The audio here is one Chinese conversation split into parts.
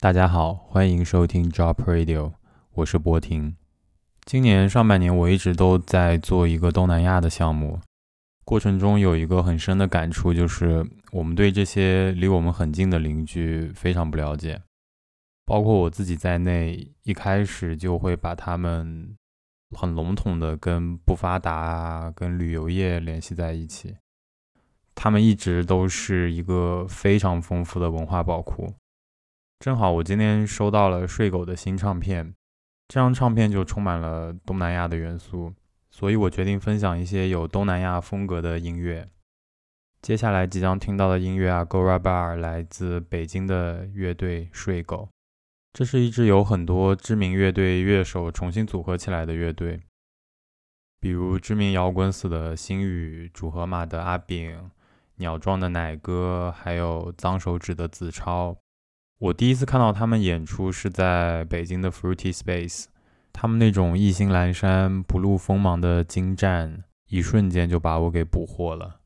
大家好，欢迎收听 Drop Radio，我是波婷。今年上半年，我一直都在做一个东南亚的项目，过程中有一个很深的感触，就是我们对这些离我们很近的邻居非常不了解，包括我自己在内，一开始就会把他们很笼统的跟不发达啊、跟旅游业联系在一起。他们一直都是一个非常丰富的文化宝库。正好我今天收到了睡狗的新唱片，这张唱片就充满了东南亚的元素，所以我决定分享一些有东南亚风格的音乐。接下来即将听到的音乐啊，Gora Bar 来自北京的乐队睡狗，这是一支由很多知名乐队乐手重新组合起来的乐队，比如知名摇滚死的星宇、组合马的阿炳、鸟壮的奶哥，还有脏手指的子超。我第一次看到他们演出是在北京的 Fruity Space，他们那种意兴阑珊、不露锋芒的精湛，一瞬间就把我给捕获了。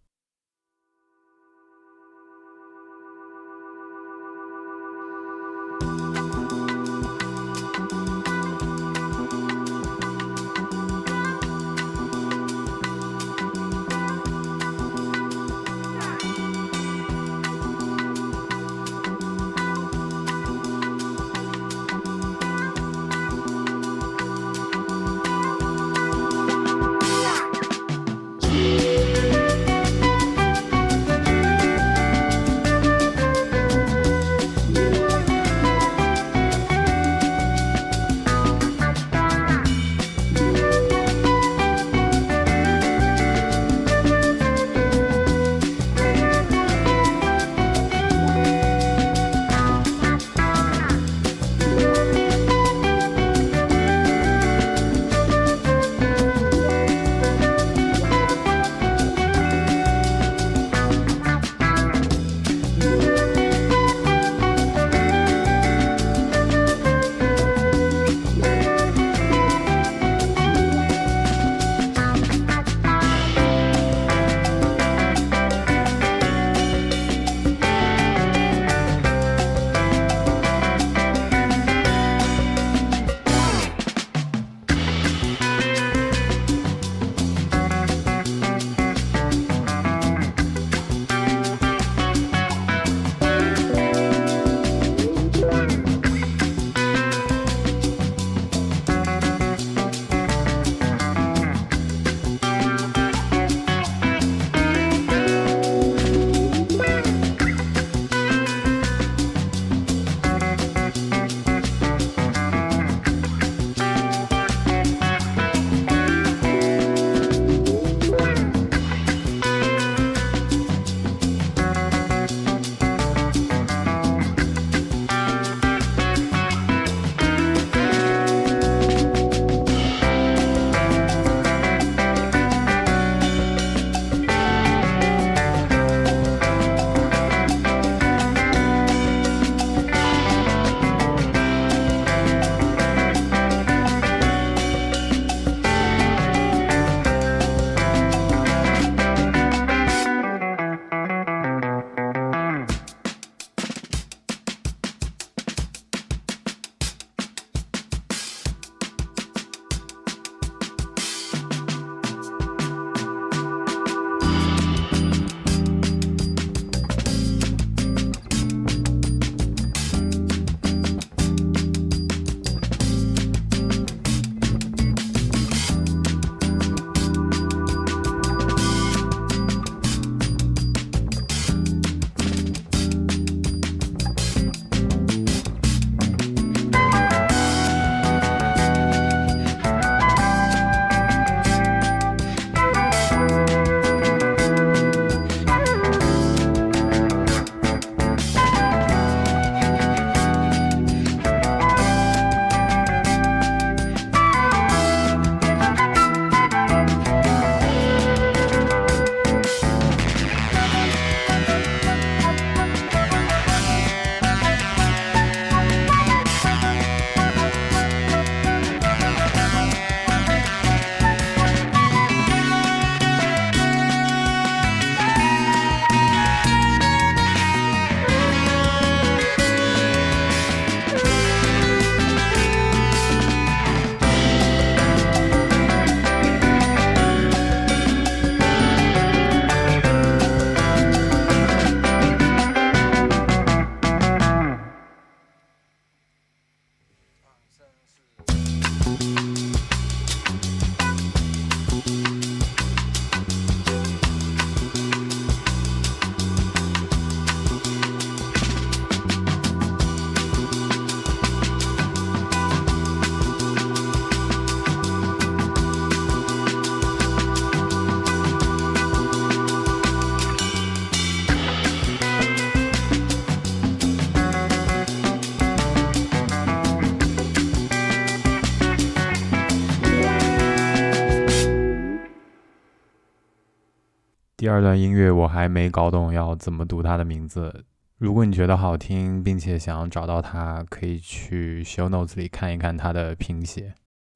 二段音乐我还没搞懂要怎么读它的名字。如果你觉得好听，并且想要找到它，可以去 show notes 里看一看它的拼写，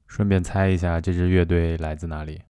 顺便猜一下这支乐队来自哪里。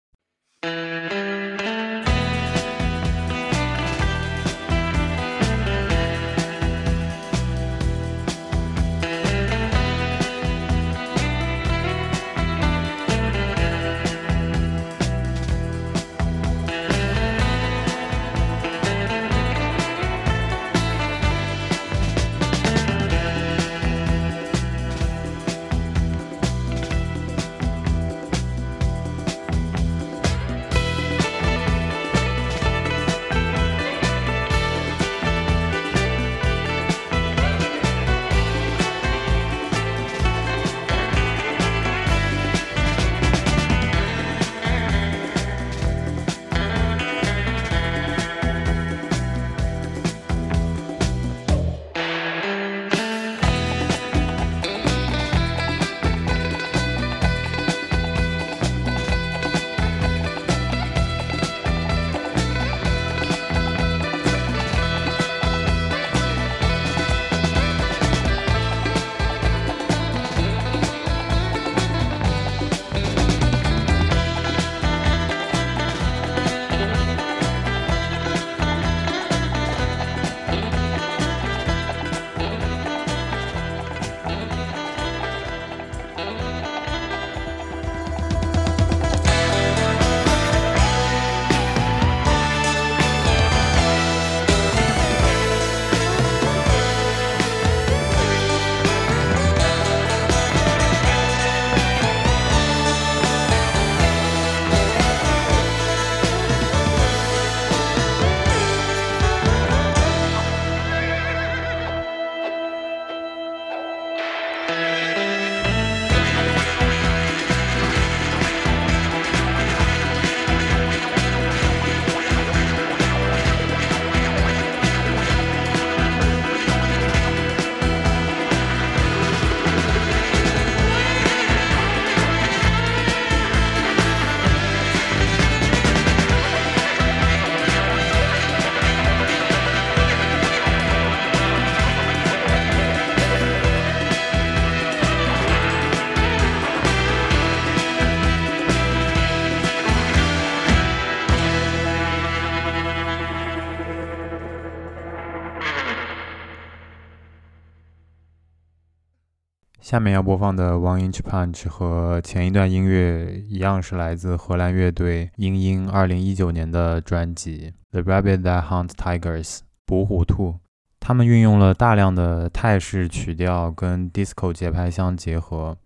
下面要播放的 One Inch Punch 和前一段音乐一样，是来自荷兰乐队英英2019年的专辑《The Rabbit That Hunts Tigers》捕虎兔。他们运用了大量的泰式曲调跟 disco 节拍相结合，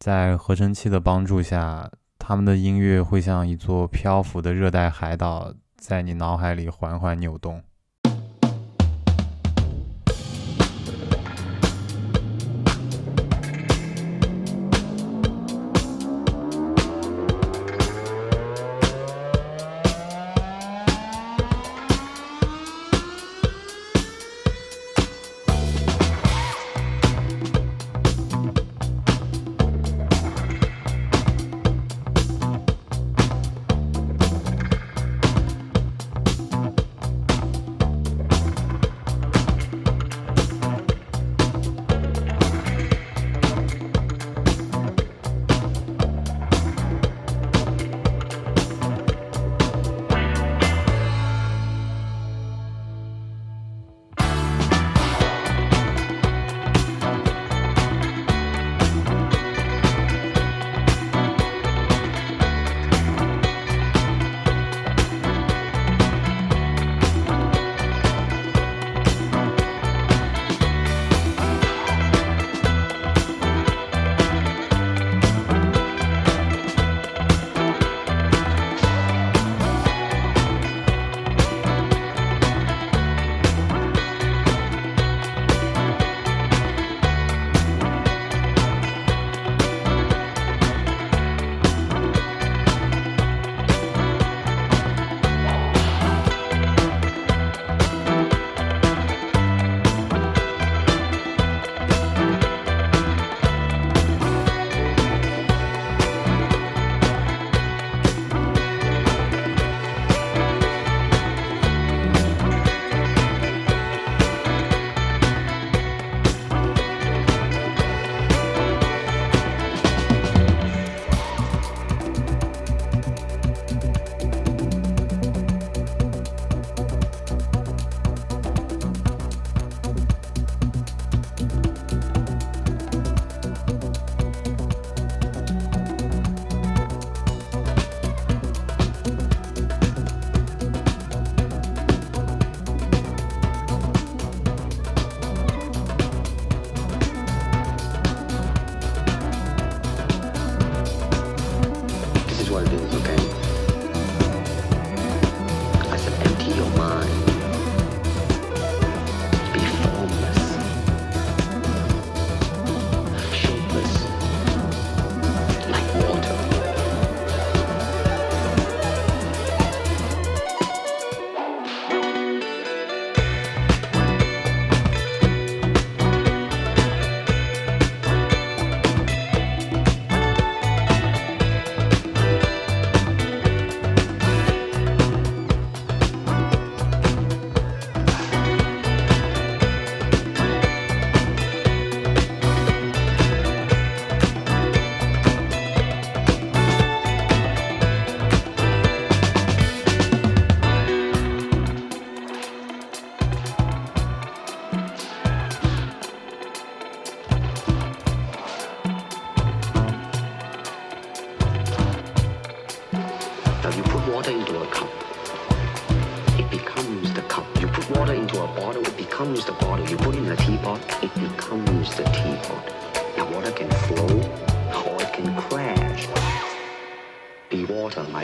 在合成器的帮助下，他们的音乐会像一座漂浮的热带海岛，在你脑海里缓缓扭动。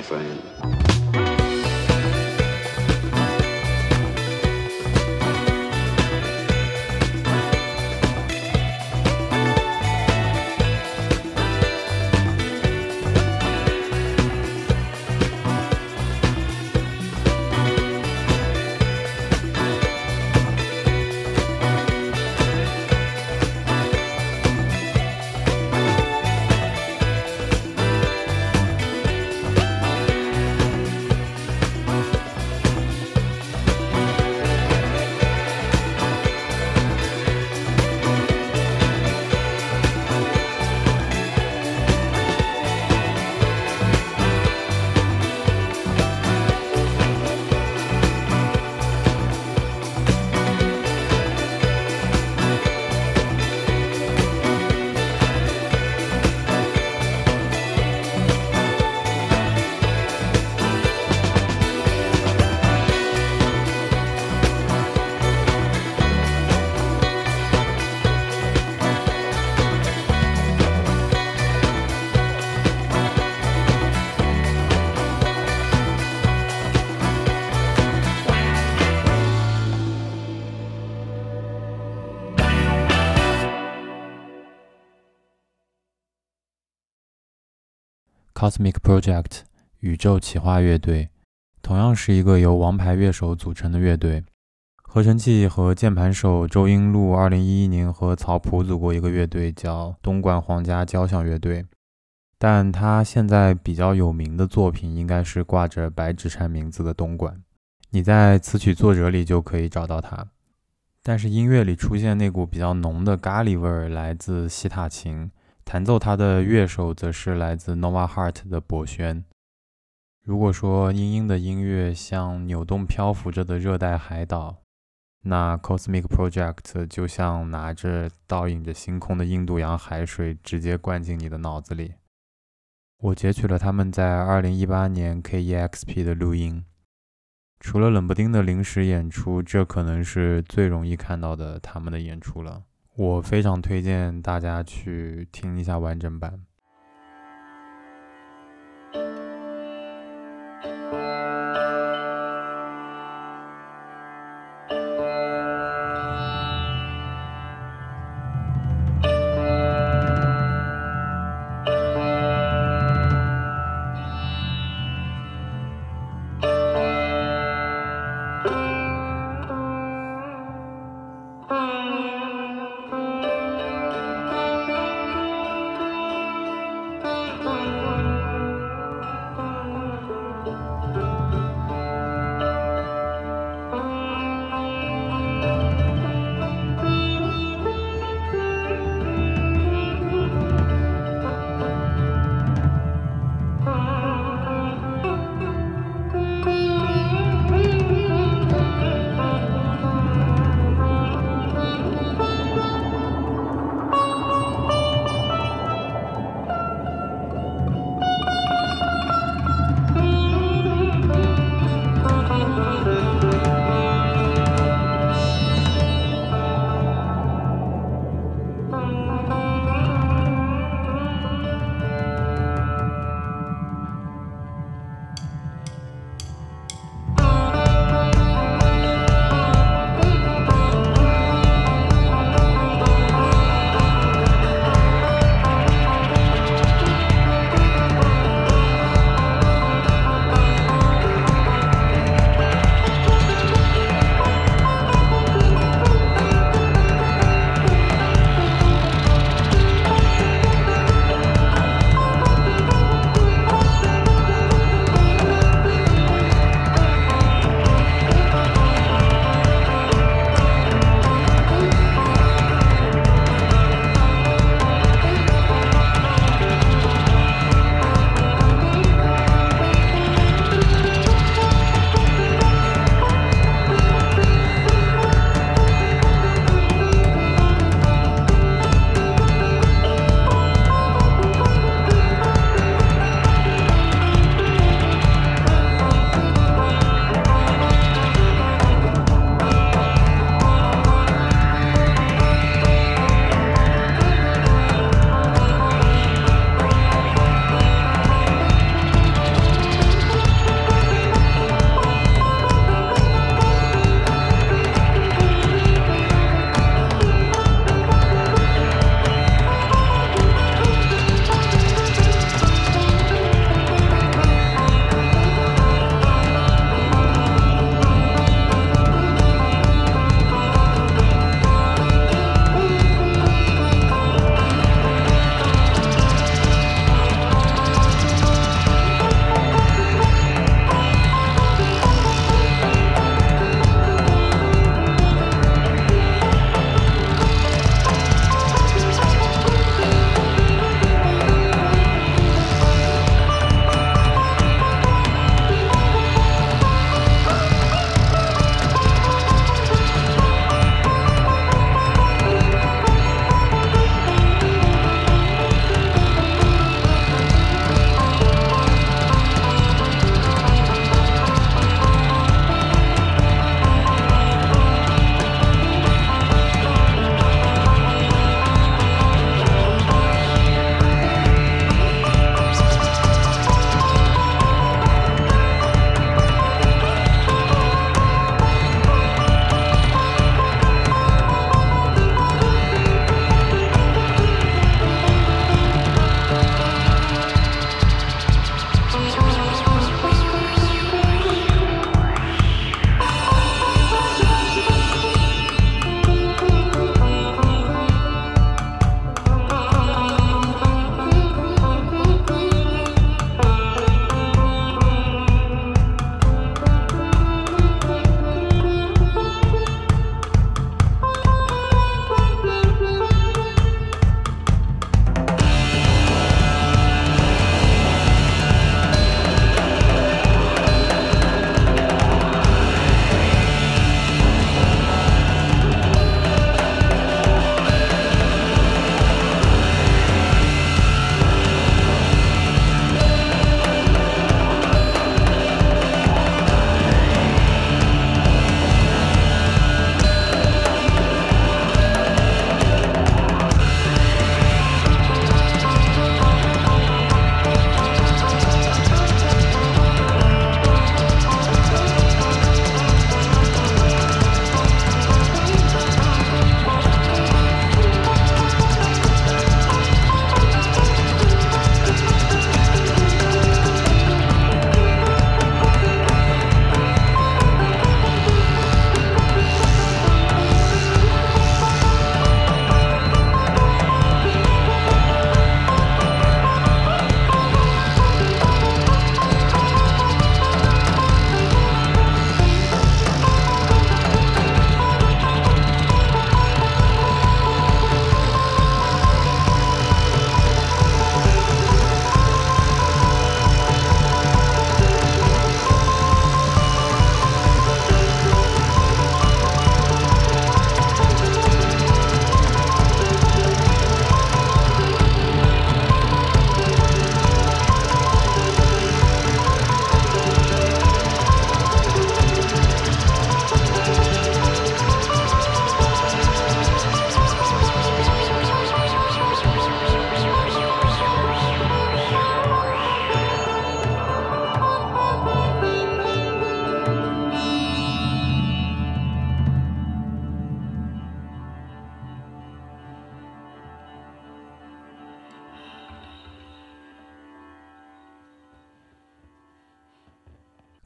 Friend. Cosmic Project 宇宙企划乐队，同样是一个由王牌乐手组成的乐队。合成器和键盘手周英路2011年和曹普组过一个乐队，叫东莞皇家交响乐队。但他现在比较有名的作品，应该是挂着白纸扇名字的东莞。你在词曲作者里就可以找到他。但是音乐里出现那股比较浓的咖喱味儿，来自西塔琴。弹奏它的乐手则是来自 Nova Heart 的博轩。如果说英英的音乐像扭动漂浮着的热带海岛，那 Cosmic Project 就像拿着倒映着星空的印度洋海水，直接灌进你的脑子里。我截取了他们在2018年 KEXP 的录音。除了冷不丁的临时演出，这可能是最容易看到的他们的演出了。我非常推荐大家去听一下完整版。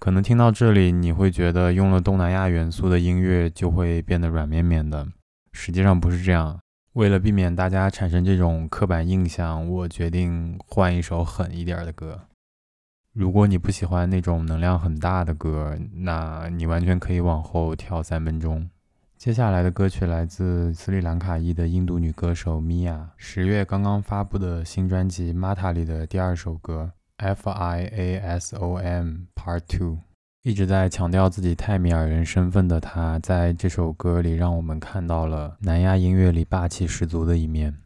可能听到这里，你会觉得用了东南亚元素的音乐就会变得软绵绵的。实际上不是这样。为了避免大家产生这种刻板印象，我决定换一首狠一点的歌。如果你不喜欢那种能量很大的歌，那你完全可以往后跳三分钟。接下来的歌曲来自斯里兰卡裔的印度女歌手米娅，十月刚刚发布的新专辑《Mata》里的第二首歌。F I A S O M Part Two，一直在强调自己泰米尔人身份的他，在这首歌里让我们看到了南亚音乐里霸气十足的一面。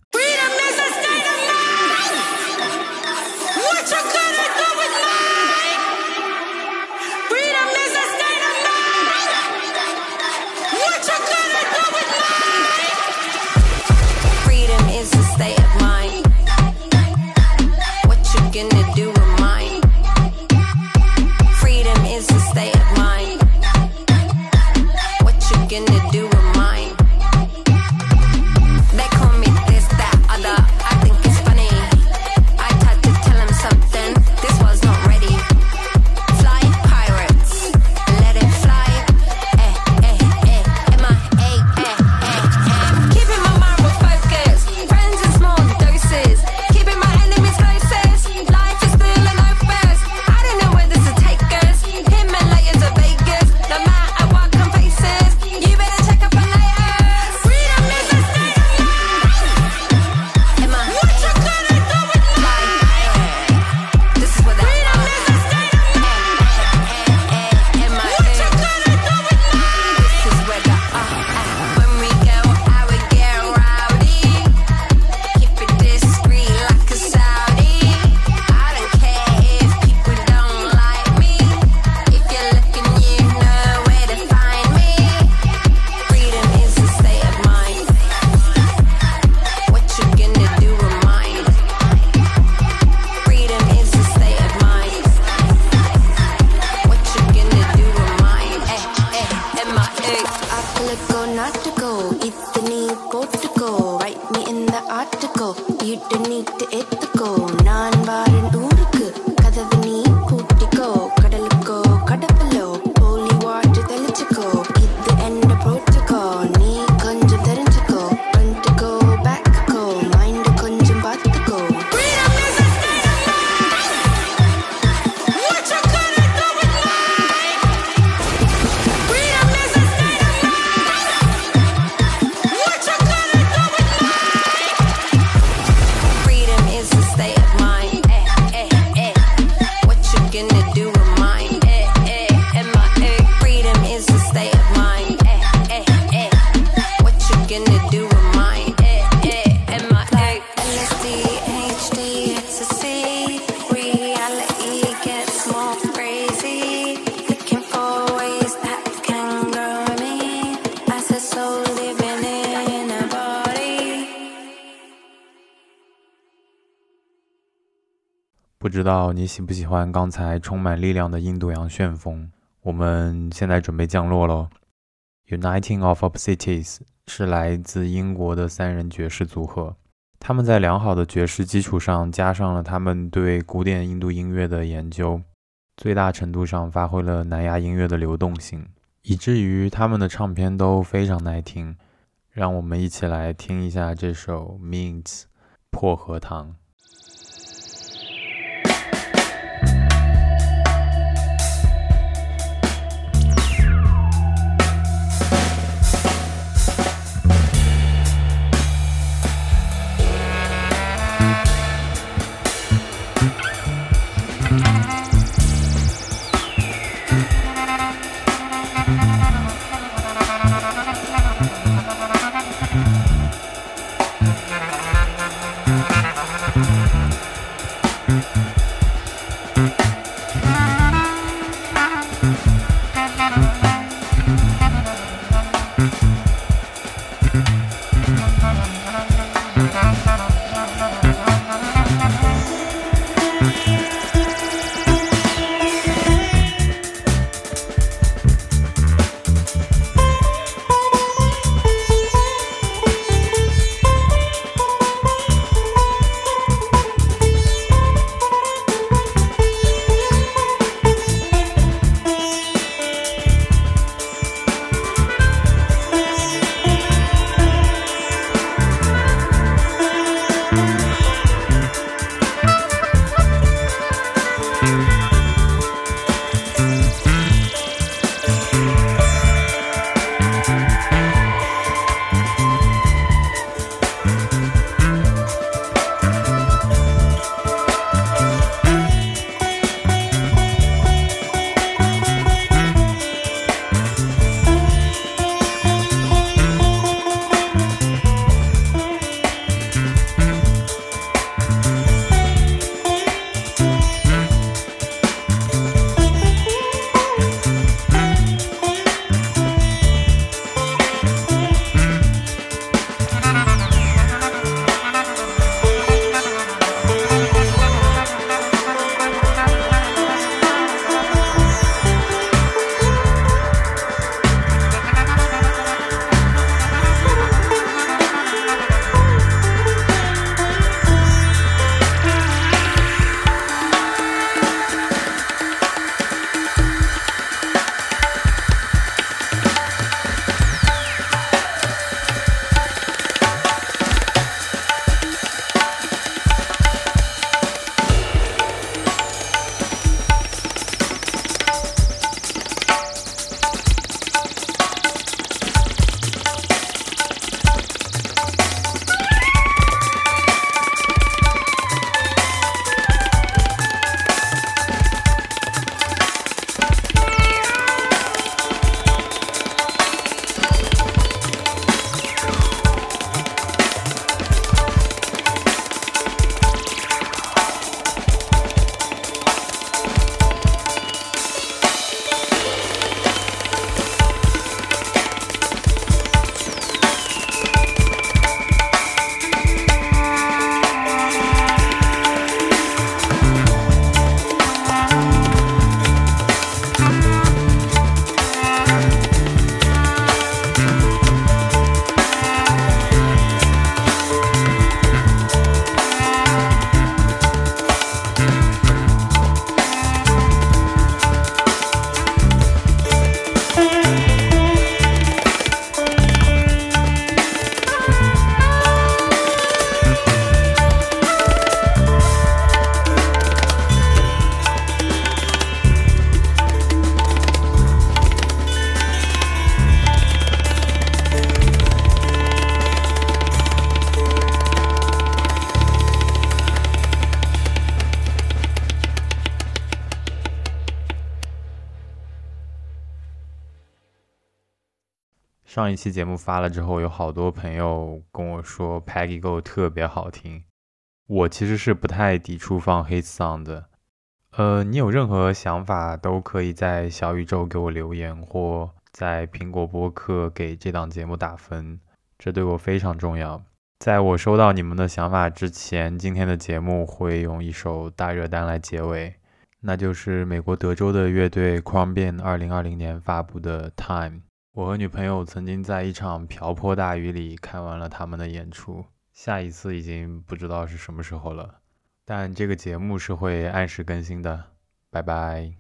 不知道你喜不喜欢刚才充满力量的印度洋旋风？我们现在准备降落喽。Uniting of Cities 是来自英国的三人爵士组合，他们在良好的爵士基础上加上了他们对古典印度音乐的研究，最大程度上发挥了南亚音乐的流动性，以至于他们的唱片都非常耐听。让我们一起来听一下这首 Means 薄荷糖。Thank you. 上一期节目发了之后，有好多朋友跟我说 Peggy Go 特别好听。我其实是不太抵触放 Hit Song 的。呃，你有任何想法都可以在小宇宙给我留言，或在苹果播客给这档节目打分，这对我非常重要。在我收到你们的想法之前，今天的节目会用一首大热单来结尾。那就是美国德州的乐队 Crumbin 二零二零年发布的《Time》。我和女朋友曾经在一场瓢泼大雨里看完了他们的演出，下一次已经不知道是什么时候了。但这个节目是会按时更新的。拜拜。